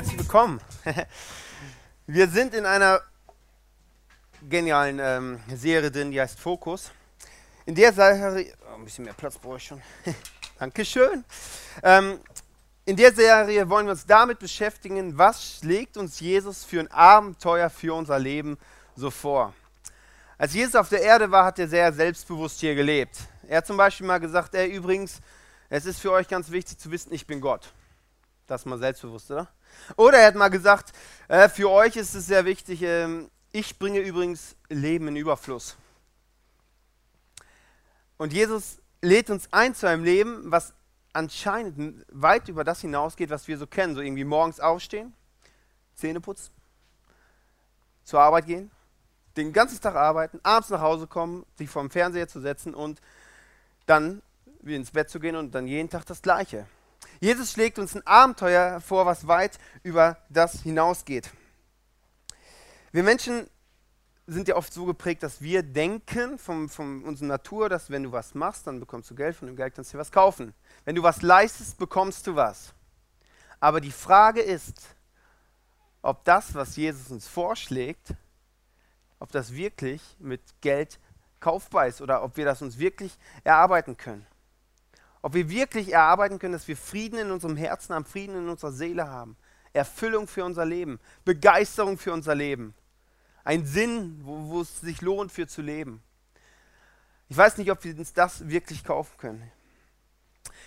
Herzlich willkommen. Wir sind in einer genialen ähm, Serie drin, die heißt Fokus. In der Serie, oh, ein bisschen mehr Platz brauche ich schon. Dankeschön. Ähm, in der Serie wollen wir uns damit beschäftigen, was schlägt uns Jesus für ein Abenteuer für unser Leben so vor. Als Jesus auf der Erde war, hat er sehr selbstbewusst hier gelebt. Er hat zum Beispiel mal gesagt, ey, übrigens, es ist für euch ganz wichtig zu wissen, ich bin Gott. Das mal selbstbewusst, oder? Oder er hat mal gesagt, äh, für euch ist es sehr wichtig, äh, ich bringe übrigens Leben in Überfluss. Und Jesus lädt uns ein zu einem Leben, was anscheinend weit über das hinausgeht, was wir so kennen. So irgendwie morgens aufstehen, Zähne putzen, zur Arbeit gehen, den ganzen Tag arbeiten, abends nach Hause kommen, sich vor dem Fernseher zu setzen und dann wie ins Bett zu gehen und dann jeden Tag das Gleiche. Jesus schlägt uns ein Abenteuer vor, was weit über das hinausgeht. Wir Menschen sind ja oft so geprägt, dass wir denken von, von unserer Natur, dass wenn du was machst, dann bekommst du Geld, von dem Geld kannst du dir was kaufen. Wenn du was leistest, bekommst du was. Aber die Frage ist, ob das, was Jesus uns vorschlägt, ob das wirklich mit Geld kaufbar ist oder ob wir das uns wirklich erarbeiten können. Ob wir wirklich erarbeiten können, dass wir Frieden in unserem Herzen haben, Frieden in unserer Seele haben, Erfüllung für unser Leben, Begeisterung für unser Leben, ein Sinn, wo, wo es sich lohnt, für zu leben. Ich weiß nicht, ob wir uns das wirklich kaufen können.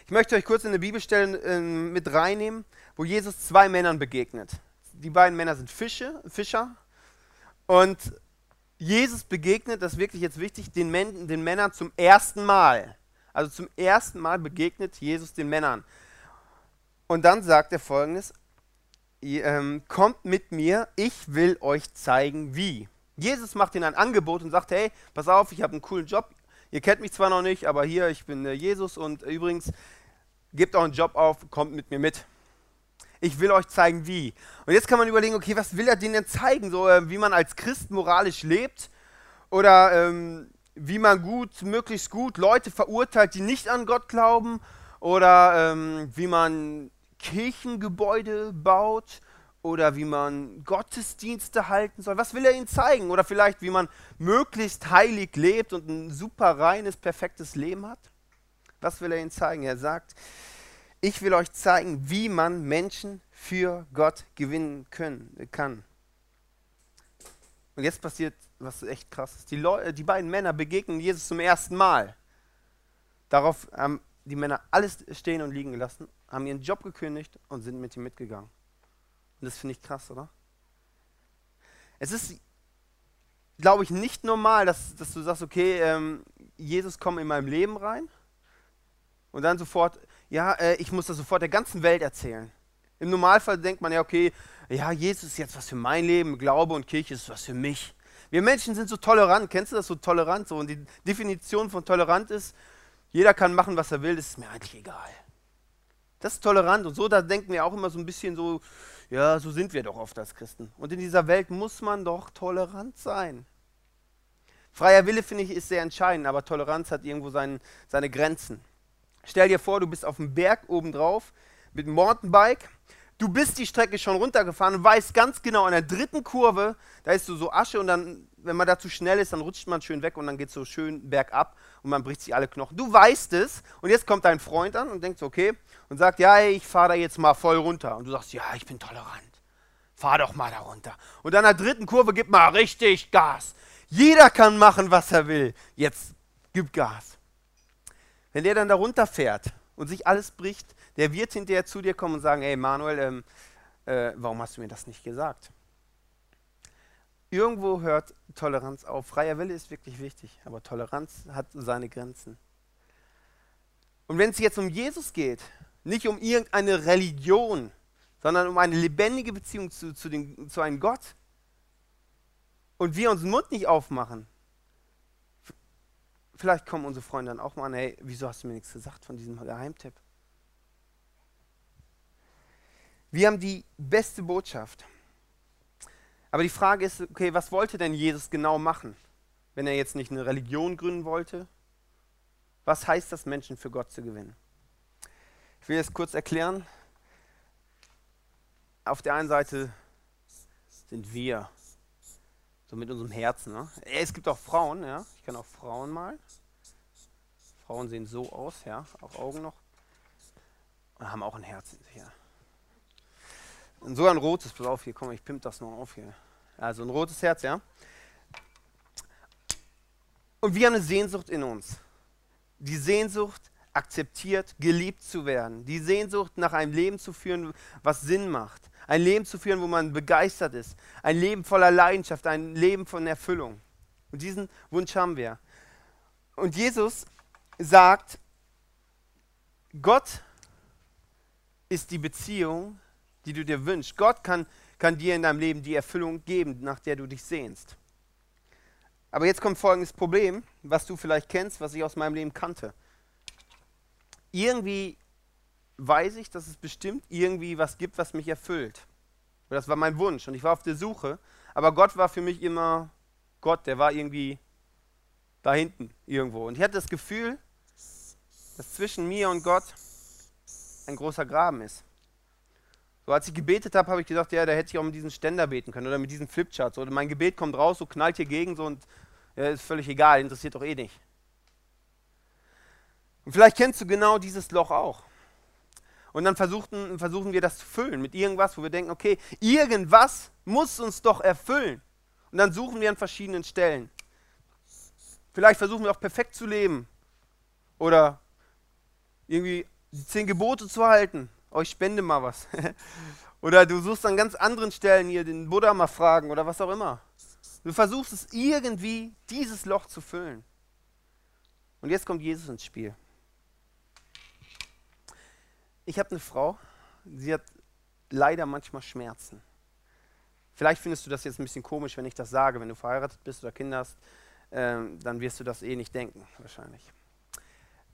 Ich möchte euch kurz in eine Bibelstelle äh, mit reinnehmen, wo Jesus zwei Männern begegnet. Die beiden Männer sind Fische, Fischer und Jesus begegnet, das ist wirklich jetzt wichtig, den, Män den Männern zum ersten Mal. Also zum ersten Mal begegnet Jesus den Männern. Und dann sagt er folgendes, ähm, kommt mit mir, ich will euch zeigen, wie. Jesus macht ihnen ein Angebot und sagt, hey, pass auf, ich habe einen coolen Job. Ihr kennt mich zwar noch nicht, aber hier, ich bin äh, Jesus und übrigens, gebt euren Job auf, kommt mit mir mit. Ich will euch zeigen, wie. Und jetzt kann man überlegen, okay, was will er denen denn zeigen? So, äh, wie man als Christ moralisch lebt oder ähm, wie man gut, möglichst gut Leute verurteilt, die nicht an Gott glauben, oder ähm, wie man Kirchengebäude baut, oder wie man Gottesdienste halten soll. Was will er ihnen zeigen? Oder vielleicht, wie man möglichst heilig lebt und ein super reines, perfektes Leben hat? Was will er ihnen zeigen? Er sagt, ich will euch zeigen, wie man Menschen für Gott gewinnen können, kann. Und jetzt passiert was echt krass ist. Die, Leute, die beiden Männer begegnen Jesus zum ersten Mal. Darauf haben die Männer alles stehen und liegen gelassen, haben ihren Job gekündigt und sind mit ihm mitgegangen. Und das finde ich krass, oder? Es ist, glaube ich, nicht normal, dass, dass du sagst, okay, ähm, Jesus kommt in meinem Leben rein und dann sofort, ja, äh, ich muss das sofort der ganzen Welt erzählen. Im Normalfall denkt man ja, okay, ja, Jesus ist jetzt was für mein Leben, Glaube und Kirche ist was für mich. Wir Menschen sind so tolerant. Kennst du das so tolerant? So, und die Definition von tolerant ist, jeder kann machen, was er will, das ist mir eigentlich egal. Das ist tolerant. Und so, da denken wir auch immer so ein bisschen so, ja, so sind wir doch oft als Christen. Und in dieser Welt muss man doch tolerant sein. Freier Wille, finde ich, ist sehr entscheidend, aber Toleranz hat irgendwo sein, seine Grenzen. Stell dir vor, du bist auf dem Berg oben drauf mit einem Mountainbike du bist die Strecke schon runtergefahren und weißt ganz genau, an der dritten Kurve, da ist so, Asche und dann, wenn man da zu schnell ist, dann rutscht man schön weg und dann geht es so schön bergab und man bricht sich alle Knochen. Du weißt es und jetzt kommt dein Freund an und denkt okay, und sagt, ja, ich fahre da jetzt mal voll runter. Und du sagst, ja, ich bin tolerant. Fahr doch mal da runter. Und an der dritten Kurve gib mal richtig Gas. Jeder kann machen, was er will. Jetzt gib Gas. Wenn der dann da runterfährt und sich alles bricht, der wird hinterher zu dir kommen und sagen, hey Manuel, ähm, äh, warum hast du mir das nicht gesagt? Irgendwo hört Toleranz auf. Freier Wille ist wirklich wichtig, aber Toleranz hat seine Grenzen. Und wenn es jetzt um Jesus geht, nicht um irgendeine Religion, sondern um eine lebendige Beziehung zu, zu, den, zu einem Gott, und wir unseren Mund nicht aufmachen, vielleicht kommen unsere Freunde dann auch mal an, hey, wieso hast du mir nichts gesagt von diesem Geheimtipp? Wir haben die beste Botschaft. Aber die Frage ist, okay, was wollte denn Jesus genau machen, wenn er jetzt nicht eine Religion gründen wollte? Was heißt das, Menschen für Gott zu gewinnen? Ich will es kurz erklären. auf der einen Seite sind wir, so mit unserem Herzen. Ne? Es gibt auch Frauen, ja. Ich kann auch Frauen mal. Frauen sehen so aus, ja, auch Augen noch. Und haben auch ein Herz in sich, ja. Sogar ein rotes, pass auf, hier, komm, ich pimp das noch auf hier. Also ein rotes Herz, ja. Und wir haben eine Sehnsucht in uns. Die Sehnsucht, akzeptiert, geliebt zu werden. Die Sehnsucht nach einem Leben zu führen, was Sinn macht. Ein Leben zu führen, wo man begeistert ist. Ein Leben voller Leidenschaft, ein Leben von Erfüllung. Und diesen Wunsch haben wir. Und Jesus sagt, Gott ist die Beziehung, die du dir wünschst. Gott kann, kann dir in deinem Leben die Erfüllung geben, nach der du dich sehnst. Aber jetzt kommt folgendes Problem, was du vielleicht kennst, was ich aus meinem Leben kannte. Irgendwie weiß ich, dass es bestimmt irgendwie was gibt, was mich erfüllt. das war mein Wunsch und ich war auf der Suche. Aber Gott war für mich immer Gott, der war irgendwie da hinten irgendwo. Und ich hatte das Gefühl, dass zwischen mir und Gott ein großer Graben ist. So als ich gebetet habe, habe ich gedacht, ja, da hätte ich auch mit diesem Ständer beten können oder mit diesem Flipchart. So, mein Gebet kommt raus, so knallt hier gegen so und ja, ist völlig egal, interessiert doch eh nicht. Und vielleicht kennst du genau dieses Loch auch. Und dann versuchen, versuchen wir das zu füllen mit irgendwas, wo wir denken, okay, irgendwas muss uns doch erfüllen. Und dann suchen wir an verschiedenen Stellen. Vielleicht versuchen wir auch perfekt zu leben. Oder irgendwie die zehn Gebote zu halten. Oh, ich spende mal was. oder du suchst an ganz anderen Stellen hier den Buddha mal fragen oder was auch immer. Du versuchst es irgendwie, dieses Loch zu füllen. Und jetzt kommt Jesus ins Spiel. Ich habe eine Frau, sie hat leider manchmal Schmerzen. Vielleicht findest du das jetzt ein bisschen komisch, wenn ich das sage. Wenn du verheiratet bist oder Kinder hast, ähm, dann wirst du das eh nicht denken, wahrscheinlich.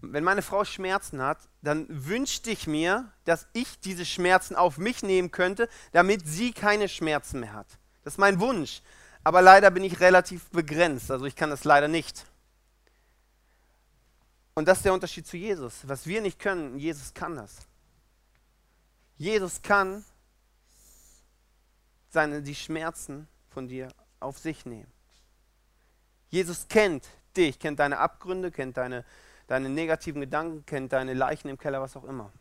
Wenn meine Frau Schmerzen hat, dann wünschte ich mir, dass ich diese Schmerzen auf mich nehmen könnte, damit sie keine Schmerzen mehr hat. Das ist mein Wunsch. Aber leider bin ich relativ begrenzt, also ich kann das leider nicht. Und das ist der Unterschied zu Jesus. Was wir nicht können, Jesus kann das. Jesus kann seine, die Schmerzen von dir auf sich nehmen. Jesus kennt dich, kennt deine Abgründe, kennt deine, deine negativen Gedanken, kennt deine Leichen im Keller, was auch immer.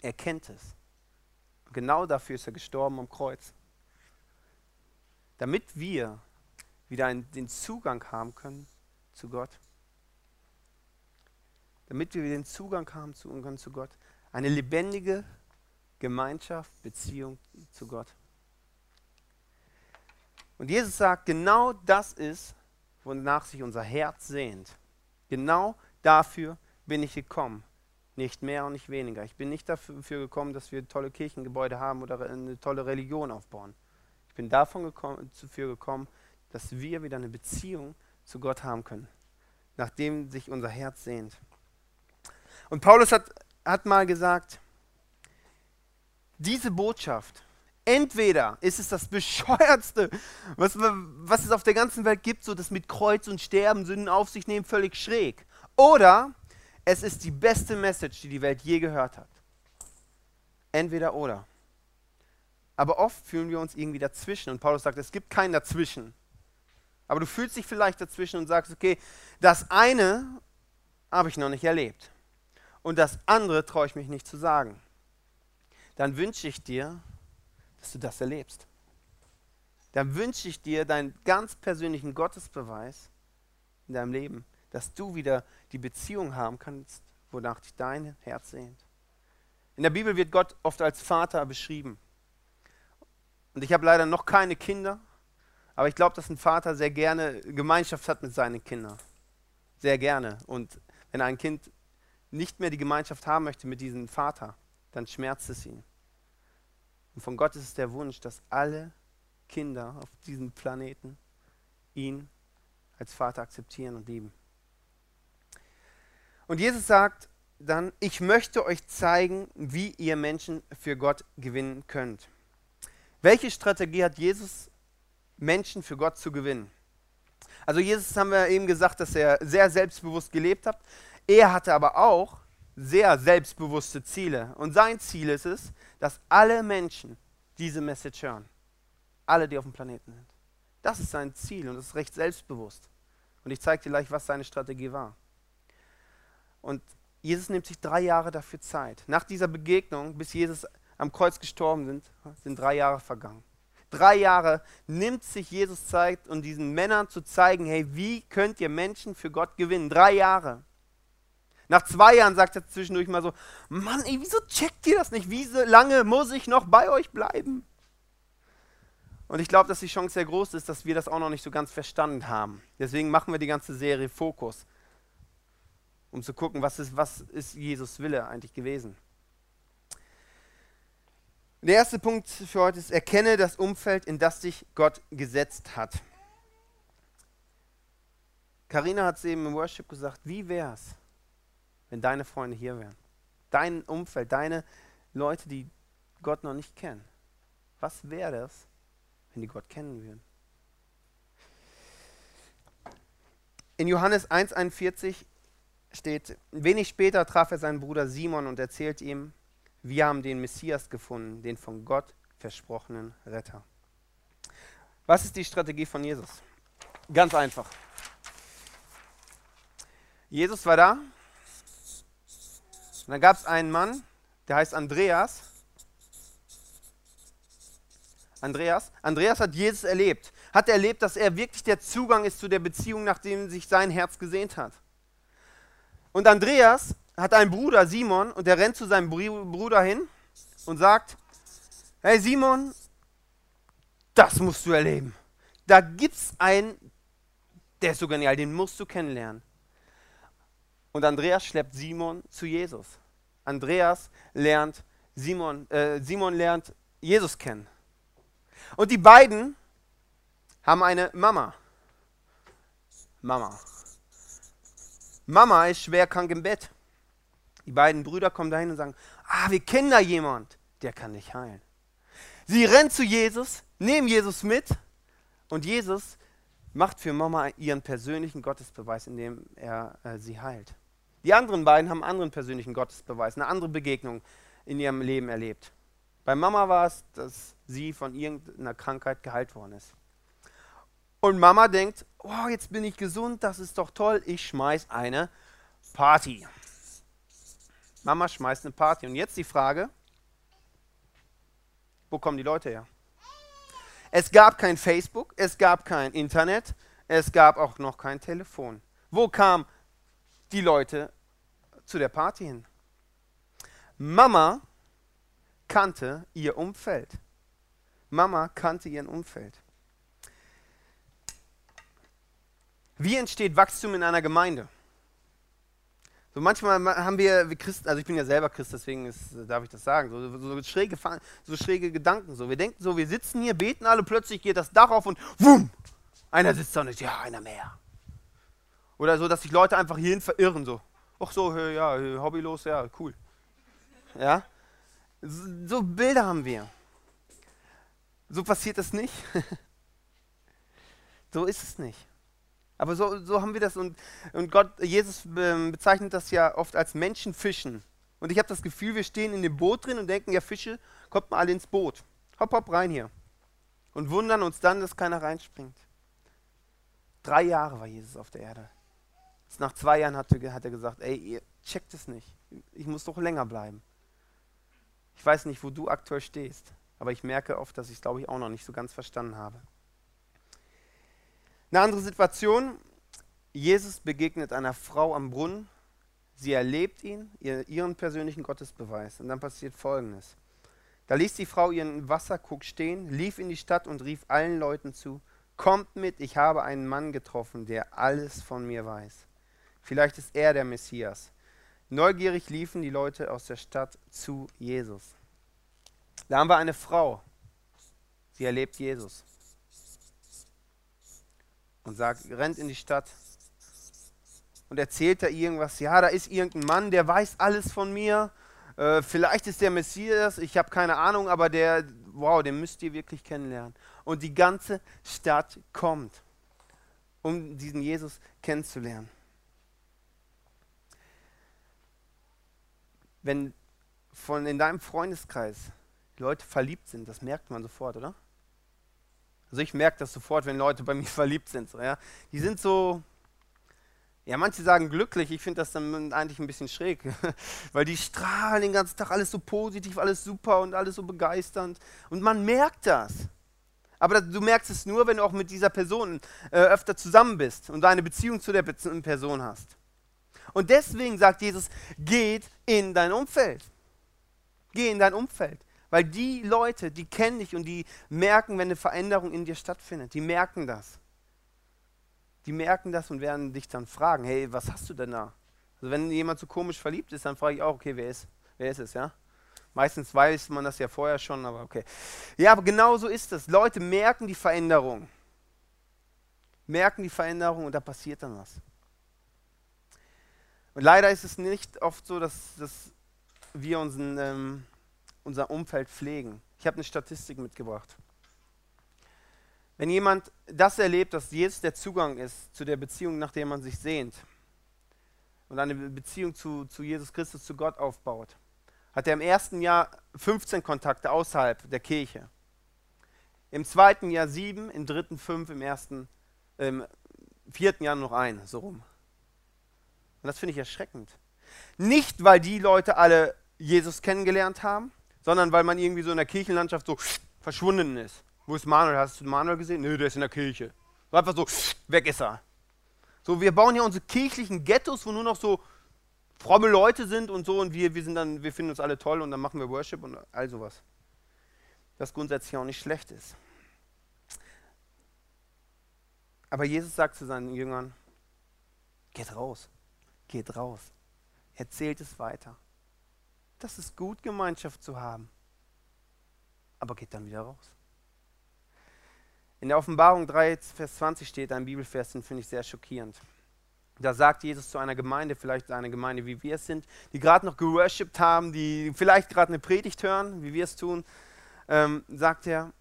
Er kennt es. Und genau dafür ist er gestorben am Kreuz. Damit wir wieder einen, den Zugang haben können zu Gott. Damit wir wieder den Zugang haben zu, zu Gott. Eine lebendige Gemeinschaft, Beziehung zu Gott. Und Jesus sagt, genau das ist, wonach sich unser Herz sehnt. Genau dafür bin ich gekommen. Nicht mehr und nicht weniger. Ich bin nicht dafür gekommen, dass wir tolle Kirchengebäude haben oder eine tolle Religion aufbauen. Ich bin davon gekommen, dafür gekommen, dass wir wieder eine Beziehung zu Gott haben können, nachdem sich unser Herz sehnt. Und Paulus hat, hat mal gesagt, diese Botschaft, entweder ist es das bescheuertste, was, was es auf der ganzen Welt gibt, so das mit Kreuz und Sterben, Sünden auf sich nehmen, völlig schräg. Oder es ist die beste Message, die die Welt je gehört hat. Entweder oder. Aber oft fühlen wir uns irgendwie dazwischen. Und Paulus sagt, es gibt kein Dazwischen. Aber du fühlst dich vielleicht dazwischen und sagst, okay, das eine habe ich noch nicht erlebt. Und das andere traue ich mich nicht zu sagen dann wünsche ich dir, dass du das erlebst. Dann wünsche ich dir deinen ganz persönlichen Gottesbeweis in deinem Leben, dass du wieder die Beziehung haben kannst, wonach dich dein Herz sehnt. In der Bibel wird Gott oft als Vater beschrieben. Und ich habe leider noch keine Kinder, aber ich glaube, dass ein Vater sehr gerne Gemeinschaft hat mit seinen Kindern. Sehr gerne. Und wenn ein Kind nicht mehr die Gemeinschaft haben möchte mit diesem Vater, dann schmerzt es ihn. Und von Gott ist es der Wunsch, dass alle Kinder auf diesem Planeten ihn als Vater akzeptieren und lieben. Und Jesus sagt dann, ich möchte euch zeigen, wie ihr Menschen für Gott gewinnen könnt. Welche Strategie hat Jesus, Menschen für Gott zu gewinnen? Also Jesus haben wir eben gesagt, dass er sehr selbstbewusst gelebt hat. Er hatte aber auch sehr selbstbewusste Ziele. Und sein Ziel ist es, dass alle Menschen diese Message hören. Alle, die auf dem Planeten sind. Das ist sein Ziel und das ist recht selbstbewusst. Und ich zeige dir gleich, was seine Strategie war. Und Jesus nimmt sich drei Jahre dafür Zeit. Nach dieser Begegnung, bis Jesus am Kreuz gestorben sind, sind drei Jahre vergangen. Drei Jahre nimmt sich Jesus Zeit, um diesen Männern zu zeigen, hey, wie könnt ihr Menschen für Gott gewinnen? Drei Jahre. Nach zwei Jahren sagt er zwischendurch mal so, Mann, ey, wieso checkt ihr das nicht? Wie lange muss ich noch bei euch bleiben? Und ich glaube, dass die Chance sehr groß ist, dass wir das auch noch nicht so ganz verstanden haben. Deswegen machen wir die ganze Serie Fokus, um zu gucken, was ist, was ist Jesus Wille eigentlich gewesen. Der erste Punkt für heute ist, erkenne das Umfeld, in das dich Gott gesetzt hat. Karina hat es eben im Worship gesagt, wie wäre es, wenn deine Freunde hier wären? Dein Umfeld, deine Leute, die Gott noch nicht kennen. Was wäre das, wenn die Gott kennen würden? In Johannes 1,41 steht, wenig später traf er seinen Bruder Simon und erzählte ihm, wir haben den Messias gefunden, den von Gott versprochenen Retter. Was ist die Strategie von Jesus? Ganz einfach. Jesus war da. Und dann gab es einen Mann, der heißt Andreas. Andreas. Andreas hat Jesus erlebt. Hat erlebt, dass er wirklich der Zugang ist zu der Beziehung, nachdem sich sein Herz gesehnt hat. Und Andreas hat einen Bruder, Simon, und der rennt zu seinem Bruder hin und sagt, hey Simon, das musst du erleben. Da gibt es einen, der ist so genial, den musst du kennenlernen. Und Andreas schleppt Simon zu Jesus. Andreas lernt Simon, äh, Simon lernt Jesus kennen. Und die beiden haben eine Mama. Mama. Mama ist schwer krank im Bett. Die beiden Brüder kommen dahin und sagen, ah, wir kennen da jemand, der kann dich heilen. Sie rennen zu Jesus, nehmen Jesus mit und Jesus macht für Mama ihren persönlichen Gottesbeweis, indem er äh, sie heilt. Die anderen beiden haben einen anderen persönlichen Gottesbeweis, eine andere Begegnung in ihrem Leben erlebt. Bei Mama war es, dass sie von irgendeiner Krankheit geheilt worden ist. Und Mama denkt, oh, jetzt bin ich gesund, das ist doch toll, ich schmeiß eine Party. Mama schmeißt eine Party. Und jetzt die Frage, wo kommen die Leute her? Es gab kein Facebook, es gab kein Internet, es gab auch noch kein Telefon. Wo kamen die Leute zu der Party hin? Mama kannte ihr Umfeld. Mama kannte ihren Umfeld. Wie entsteht Wachstum in einer Gemeinde? So manchmal haben wir, wir Christen, also ich bin ja selber Christ, deswegen ist, darf ich das sagen, so, so, schräge, so schräge Gedanken. So. Wir denken so, wir sitzen hier, beten alle, plötzlich geht das Dach auf und wumm, einer sitzt da und ist, ja, einer mehr. Oder so, dass sich Leute einfach hierhin verirren, so. Ach so, ja, hobbylos, ja, cool. Ja, so Bilder haben wir. So passiert das nicht. so ist es nicht. Aber so, so haben wir das und, und Gott, Jesus ähm, bezeichnet das ja oft als Menschenfischen. Und ich habe das Gefühl, wir stehen in dem Boot drin und denken, ja Fische, kommt mal alle ins Boot. Hopp, hopp, rein hier. Und wundern uns dann, dass keiner reinspringt. Drei Jahre war Jesus auf der Erde. Nach zwei Jahren hat, hat er gesagt, ey, ihr checkt es nicht. Ich muss doch länger bleiben. Ich weiß nicht, wo du aktuell stehst, aber ich merke oft, dass ich es, glaube ich, auch noch nicht so ganz verstanden habe. Eine andere Situation, Jesus begegnet einer Frau am Brunnen, sie erlebt ihn, ihren persönlichen Gottesbeweis. Und dann passiert Folgendes. Da ließ die Frau ihren Wasserkrug stehen, lief in die Stadt und rief allen Leuten zu, kommt mit, ich habe einen Mann getroffen, der alles von mir weiß. Vielleicht ist er der Messias. Neugierig liefen die Leute aus der Stadt zu Jesus. Da haben wir eine Frau, sie erlebt Jesus und sagt, rennt in die Stadt und erzählt da irgendwas. Ja, da ist irgendein Mann, der weiß alles von mir. Äh, vielleicht ist der Messias, ich habe keine Ahnung, aber der, wow, den müsst ihr wirklich kennenlernen. Und die ganze Stadt kommt, um diesen Jesus kennenzulernen. Wenn von in deinem Freundeskreis Leute verliebt sind, das merkt man sofort, oder? Also ich merke das sofort, wenn Leute bei mir verliebt sind. So, ja? Die sind so, ja, manche sagen glücklich, ich finde das dann eigentlich ein bisschen schräg, weil die strahlen den ganzen Tag alles so positiv, alles super und alles so begeisternd. Und man merkt das. Aber du merkst es nur, wenn du auch mit dieser Person äh, öfter zusammen bist und eine Beziehung zu der Person hast. Und deswegen sagt Jesus, geht in dein Umfeld. Geh in dein Umfeld. Weil die Leute, die kennen dich und die merken, wenn eine Veränderung in dir stattfindet. Die merken das. Die merken das und werden dich dann fragen, hey, was hast du denn da? Also wenn jemand so komisch verliebt ist, dann frage ich auch, okay, wer ist, wer ist es, ja? Meistens weiß man das ja vorher schon, aber okay. Ja, aber genau so ist es. Leute merken die Veränderung. Merken die Veränderung und da passiert dann was. Und leider ist es nicht oft so, dass, dass wir unseren, ähm, unser Umfeld pflegen. Ich habe eine Statistik mitgebracht. Wenn jemand das erlebt, dass Jesus der Zugang ist zu der Beziehung, nach der man sich sehnt und eine Beziehung zu, zu Jesus Christus, zu Gott aufbaut, hat er im ersten Jahr 15 Kontakte außerhalb der Kirche. Im zweiten Jahr sieben, im dritten fünf, im ersten, im vierten Jahr noch ein, so rum. Und das finde ich erschreckend. Nicht, weil die Leute alle Jesus kennengelernt haben, sondern weil man irgendwie so in der Kirchenlandschaft so verschwunden ist. Wo ist Manuel? Hast du Manuel gesehen? Nö, der ist in der Kirche. So einfach so, weg ist er. So, wir bauen ja unsere kirchlichen Ghettos, wo nur noch so fromme Leute sind und so und wir, wir sind dann, wir finden uns alle toll und dann machen wir Worship und all sowas. Was grundsätzlich auch nicht schlecht ist. Aber Jesus sagt zu seinen Jüngern, geht raus, geht raus, erzählt es weiter. Das ist gut, Gemeinschaft zu haben. Aber geht dann wieder raus. In der Offenbarung 3, Vers 20 steht ein Bibelvers, den finde ich sehr schockierend. Da sagt Jesus zu einer Gemeinde, vielleicht eine Gemeinde, wie wir es sind, die gerade noch geworshipped haben, die vielleicht gerade eine Predigt hören, wie wir es tun, ähm, sagt er,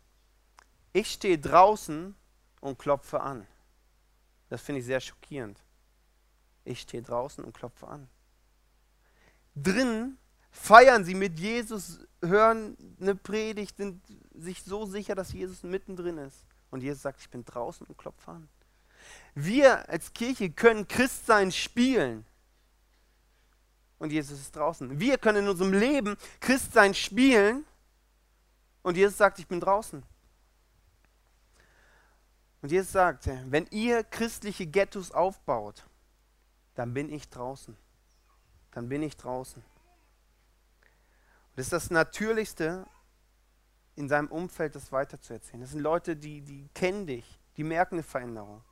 ich stehe draußen und klopfe an. Das finde ich sehr schockierend. Ich stehe draußen und klopfe an. Drin feiern sie mit Jesus, hören eine Predigt, sind sich so sicher, dass Jesus mittendrin ist. Und Jesus sagt, ich bin draußen und klopfe an. Wir als Kirche können Christsein spielen. Und Jesus ist draußen. Wir können in unserem Leben Christsein spielen. Und Jesus sagt, ich bin draußen. Und Jesus sagt, wenn ihr christliche Ghettos aufbaut, dann bin ich draußen. Dann bin ich draußen. Das ist das Natürlichste, in seinem Umfeld das weiterzuerzählen. Das sind Leute, die, die kennen dich, die merken eine Veränderung.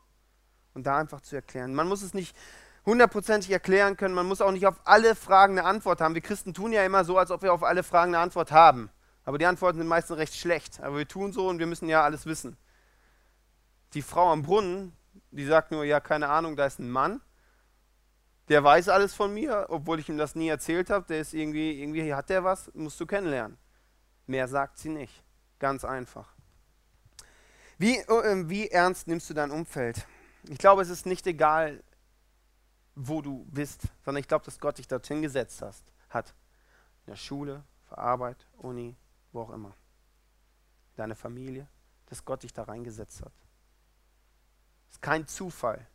Und da einfach zu erklären. Man muss es nicht hundertprozentig erklären können, man muss auch nicht auf alle Fragen eine Antwort haben. Wir Christen tun ja immer so, als ob wir auf alle Fragen eine Antwort haben. Aber die Antworten sind meistens recht schlecht. Aber wir tun so und wir müssen ja alles wissen. Die Frau am Brunnen, die sagt nur, ja, keine Ahnung, da ist ein Mann der weiß alles von mir, obwohl ich ihm das nie erzählt habe. Der ist irgendwie, irgendwie hat der was, musst du kennenlernen. Mehr sagt sie nicht. Ganz einfach. Wie, äh, wie ernst nimmst du dein Umfeld? Ich glaube, es ist nicht egal, wo du bist, sondern ich glaube, dass Gott dich dorthin gesetzt hast, hat. In der Schule, für Arbeit, Uni, wo auch immer. Deine Familie, dass Gott dich da reingesetzt hat. Ist kein Zufall.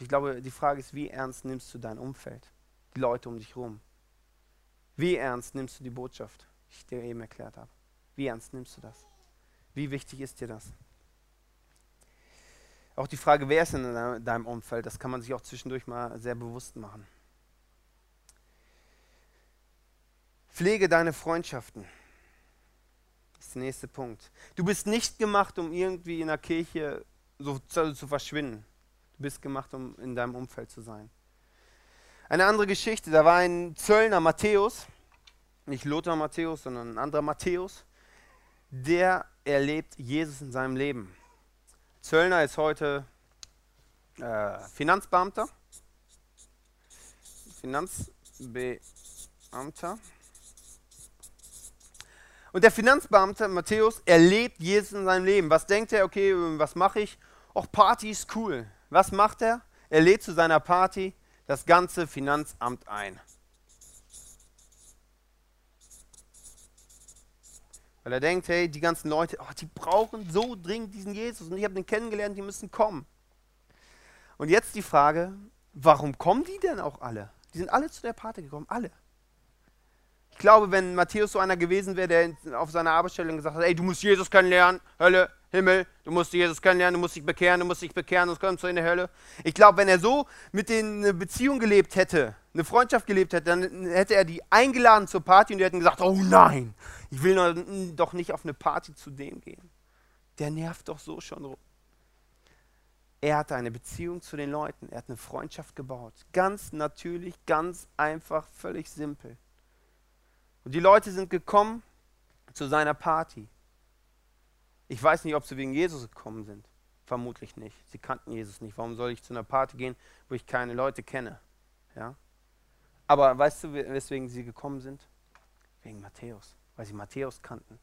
Ich glaube, die Frage ist, wie ernst nimmst du dein Umfeld, die Leute um dich herum? Wie ernst nimmst du die Botschaft, die ich dir eben erklärt habe? Wie ernst nimmst du das? Wie wichtig ist dir das? Auch die Frage, wer ist in deinem Umfeld, das kann man sich auch zwischendurch mal sehr bewusst machen. Pflege deine Freundschaften. Das ist der nächste Punkt. Du bist nicht gemacht, um irgendwie in der Kirche so zu, zu verschwinden. Du bist gemacht, um in deinem Umfeld zu sein. Eine andere Geschichte, da war ein Zöllner Matthäus, nicht Lothar Matthäus, sondern ein anderer Matthäus, der erlebt Jesus in seinem Leben. Zöllner ist heute äh, Finanzbeamter. Finanzbeamter. Und der Finanzbeamte Matthäus erlebt Jesus in seinem Leben. Was denkt er? Okay, was mache ich? Auch Party ist cool. Was macht er? Er lädt zu seiner Party das ganze Finanzamt ein. Weil er denkt, hey, die ganzen Leute, oh, die brauchen so dringend diesen Jesus und ich habe den kennengelernt, die müssen kommen. Und jetzt die Frage, warum kommen die denn auch alle? Die sind alle zu der Party gekommen, alle. Ich glaube, wenn Matthäus so einer gewesen wäre, der auf seiner Arbeitsstelle gesagt hat, ey, du musst Jesus kennenlernen, Hölle, Himmel, du musst Jesus kennenlernen, du musst dich bekehren, du musst dich bekehren, sonst kommst du in die Hölle. Ich glaube, wenn er so mit denen eine Beziehung gelebt hätte, eine Freundschaft gelebt hätte, dann hätte er die eingeladen zur Party und die hätten gesagt, oh nein, ich will doch nicht auf eine Party zu dem gehen. Der nervt doch so schon rum. Er hatte eine Beziehung zu den Leuten, er hat eine Freundschaft gebaut. Ganz natürlich, ganz einfach, völlig simpel. Und die Leute sind gekommen zu seiner Party. Ich weiß nicht, ob sie wegen Jesus gekommen sind. Vermutlich nicht. Sie kannten Jesus nicht. Warum soll ich zu einer Party gehen, wo ich keine Leute kenne? Ja? Aber weißt du, weswegen sie gekommen sind? Wegen Matthäus, weil sie Matthäus kannten.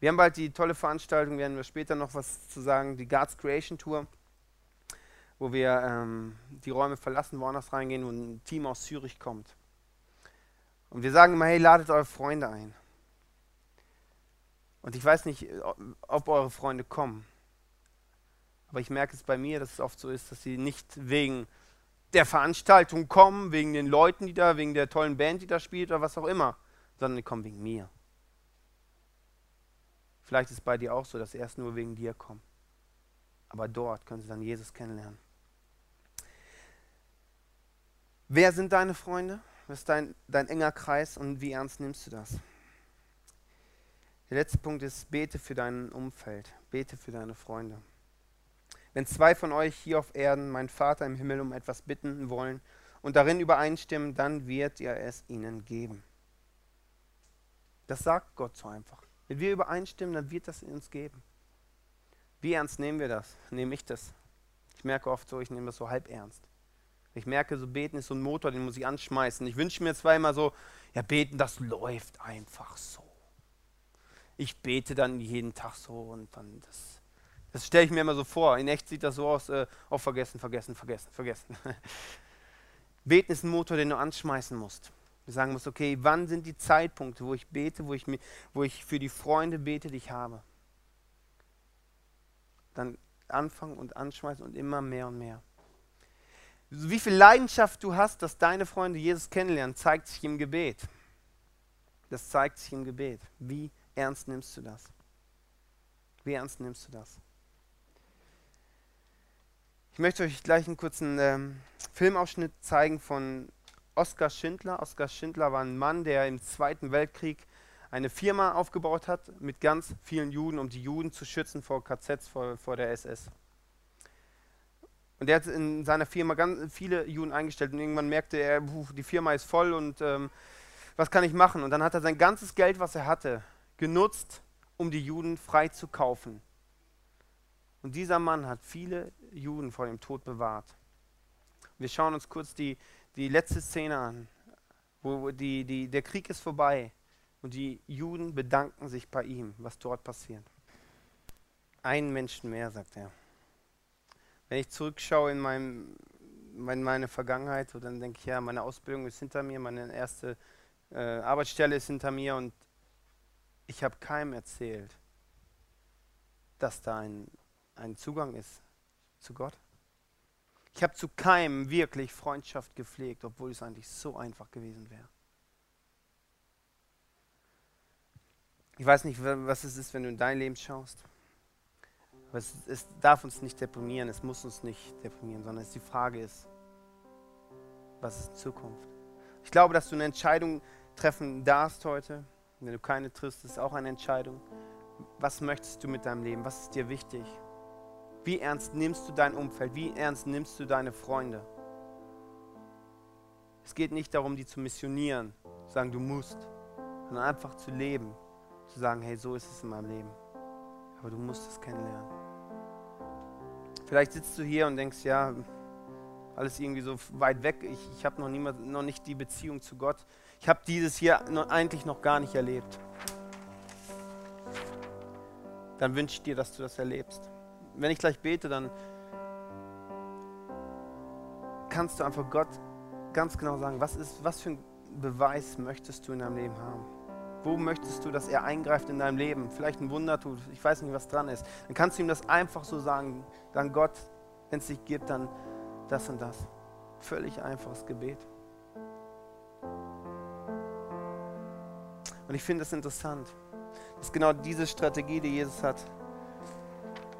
Wir haben bald die tolle Veranstaltung, werden wir später noch was zu sagen, die God's Creation Tour, wo wir ähm, die Räume verlassen, woanders reingehen, wo ein Team aus Zürich kommt. Und wir sagen immer, hey, ladet eure Freunde ein. Und ich weiß nicht, ob eure Freunde kommen. Aber ich merke es bei mir, dass es oft so ist, dass sie nicht wegen der Veranstaltung kommen, wegen den Leuten, die da, wegen der tollen Band, die da spielt oder was auch immer, sondern die kommen wegen mir. Vielleicht ist es bei dir auch so, dass sie erst nur wegen dir kommen. Aber dort können sie dann Jesus kennenlernen. Wer sind deine Freunde? Was ist dein, dein enger Kreis und wie ernst nimmst du das? Der letzte Punkt ist, bete für dein Umfeld, bete für deine Freunde. Wenn zwei von euch hier auf Erden meinen Vater im Himmel um etwas bitten wollen und darin übereinstimmen, dann wird er es ihnen geben. Das sagt Gott so einfach. Wenn wir übereinstimmen, dann wird das uns geben. Wie ernst nehmen wir das? Nehme ich das? Ich merke oft so, ich nehme das so halb ernst. Ich merke, so beten ist so ein Motor, den muss ich anschmeißen. Ich wünsche mir immer so, ja, beten, das läuft einfach so ich bete dann jeden Tag so und dann das. Das stelle ich mir immer so vor. In echt sieht das so aus, äh, oh, vergessen, vergessen, vergessen, vergessen. Beten ist ein Motor, den du anschmeißen musst. Du sagen musst, okay, wann sind die Zeitpunkte, wo ich bete, wo ich, wo ich für die Freunde bete, die ich habe. Dann anfangen und anschmeißen und immer mehr und mehr. Wie viel Leidenschaft du hast, dass deine Freunde Jesus kennenlernen, zeigt sich im Gebet. Das zeigt sich im Gebet. Wie ernst nimmst du das? Wie ernst nimmst du das? Ich möchte euch gleich einen kurzen ähm, Filmausschnitt zeigen von Oskar Schindler. Oskar Schindler war ein Mann, der im Zweiten Weltkrieg eine Firma aufgebaut hat mit ganz vielen Juden, um die Juden zu schützen vor KZs, vor, vor der SS. Und er hat in seiner Firma ganz viele Juden eingestellt und irgendwann merkte er, die Firma ist voll und ähm, was kann ich machen? Und dann hat er sein ganzes Geld, was er hatte, genutzt, um die Juden freizukaufen. Und dieser Mann hat viele Juden vor dem Tod bewahrt. Wir schauen uns kurz die, die letzte Szene an, wo die, die, der Krieg ist vorbei und die Juden bedanken sich bei ihm, was dort passiert. Ein Menschen mehr, sagt er. Wenn ich zurückschaue in, meinem, in meine Vergangenheit, so dann denke ich, ja, meine Ausbildung ist hinter mir, meine erste äh, Arbeitsstelle ist hinter mir und ich habe keinem erzählt, dass da ein, ein Zugang ist zu Gott. Ich habe zu keinem wirklich Freundschaft gepflegt, obwohl es eigentlich so einfach gewesen wäre. Ich weiß nicht, was es ist, wenn du in dein Leben schaust. Aber es, es darf uns nicht deprimieren, es muss uns nicht deprimieren, sondern die Frage ist, was ist Zukunft? Ich glaube, dass du eine Entscheidung treffen darfst heute, wenn du keine triffst, ist auch eine Entscheidung. Was möchtest du mit deinem Leben? Was ist dir wichtig? Wie ernst nimmst du dein Umfeld? Wie ernst nimmst du deine Freunde? Es geht nicht darum, die zu missionieren, zu sagen, du musst, sondern einfach zu leben, zu sagen, hey, so ist es in meinem Leben. Aber du musst es kennenlernen. Vielleicht sitzt du hier und denkst, ja, alles irgendwie so weit weg. Ich, ich habe noch, noch nicht die Beziehung zu Gott. Ich habe dieses hier noch, eigentlich noch gar nicht erlebt. Dann wünsche ich dir, dass du das erlebst. Wenn ich gleich bete, dann kannst du einfach Gott ganz genau sagen, was, ist, was für ein Beweis möchtest du in deinem Leben haben? Wo möchtest du, dass er eingreift in deinem Leben? Vielleicht ein Wunder tut, ich weiß nicht, was dran ist. Dann kannst du ihm das einfach so sagen. Dann Gott, wenn es dich gibt, dann das und das. Völlig einfaches Gebet. Und ich finde es interessant, dass genau diese Strategie, die Jesus hat,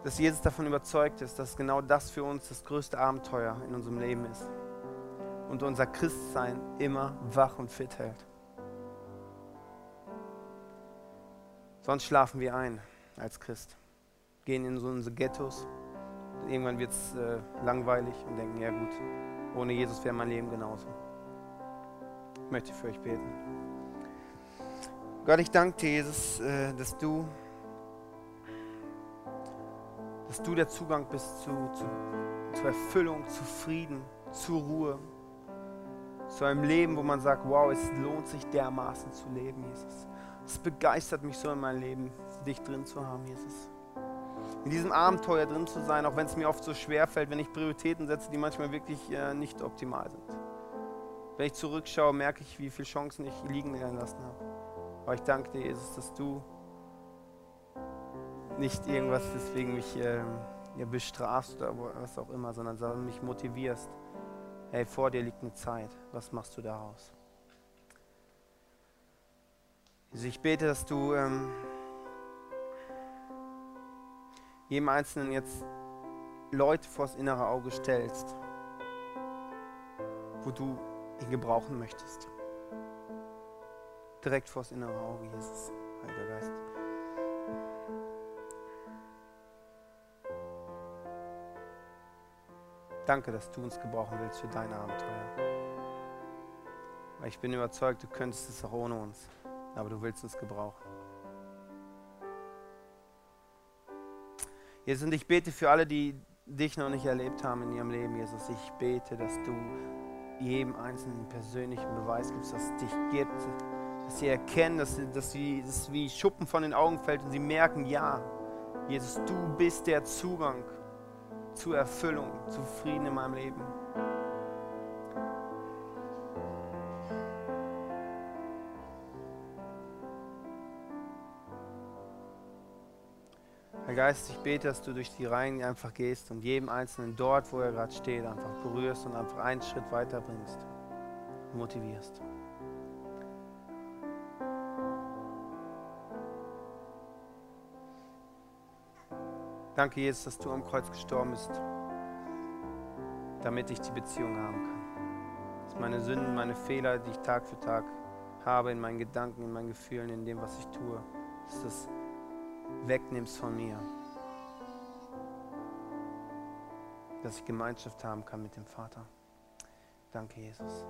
dass Jesus davon überzeugt ist, dass genau das für uns das größte Abenteuer in unserem Leben ist und unser Christsein immer wach und fit hält. Sonst schlafen wir ein als Christ, gehen in so unsere Ghettos. Irgendwann wird es äh, langweilig und denken, ja gut, ohne Jesus wäre mein Leben genauso. Ich möchte für euch beten. Gott, ich danke dir, Jesus, äh, dass du, dass du der Zugang bist zu, zu, zur Erfüllung, zu Frieden, zur Ruhe, zu einem Leben, wo man sagt, wow, es lohnt sich dermaßen zu leben, Jesus. Es begeistert mich so in meinem Leben, dich drin zu haben, Jesus. In diesem Abenteuer drin zu sein, auch wenn es mir oft so schwer fällt, wenn ich Prioritäten setze, die manchmal wirklich äh, nicht optimal sind. Wenn ich zurückschaue, merke ich, wie viele Chancen ich liegen gelassen habe. Aber ich danke dir, Jesus, dass du nicht irgendwas deswegen mich äh, ja, bestrafst oder was auch immer, sondern, mich motivierst. Hey, vor dir liegt eine Zeit. Was machst du daraus? Jesus, ich bete, dass du ähm, jedem Einzelnen jetzt Leute vors innere Auge stellst, wo du ihn gebrauchen möchtest direkt vors innere Auge, Jesus, Heiliger Geist. Danke, dass du uns gebrauchen willst für dein Abenteuer. Ich bin überzeugt, du könntest es auch ohne uns, aber du willst uns gebrauchen. Jesus, und ich bete für alle, die dich noch nicht erlebt haben in ihrem Leben, Jesus. Ich bete, dass du jedem Einzelnen persönlichen Beweis gibst, dass es dich gibt, dass sie erkennen, dass, sie, dass sie, das wie Schuppen von den Augen fällt und sie merken, ja, Jesus, du bist der Zugang zur Erfüllung, zu Frieden in meinem Leben. Geist, ich bete, dass du durch die Reihen einfach gehst und jedem Einzelnen dort, wo er gerade steht, einfach berührst und einfach einen Schritt weiterbringst, motivierst. Danke, Jesus, dass du am Kreuz gestorben bist, damit ich die Beziehung haben kann. Dass meine Sünden, meine Fehler, die ich Tag für Tag habe, in meinen Gedanken, in meinen Gefühlen, in dem, was ich tue, dass das wegnimmst von mir. Dass ich Gemeinschaft haben kann mit dem Vater. Danke, Jesus.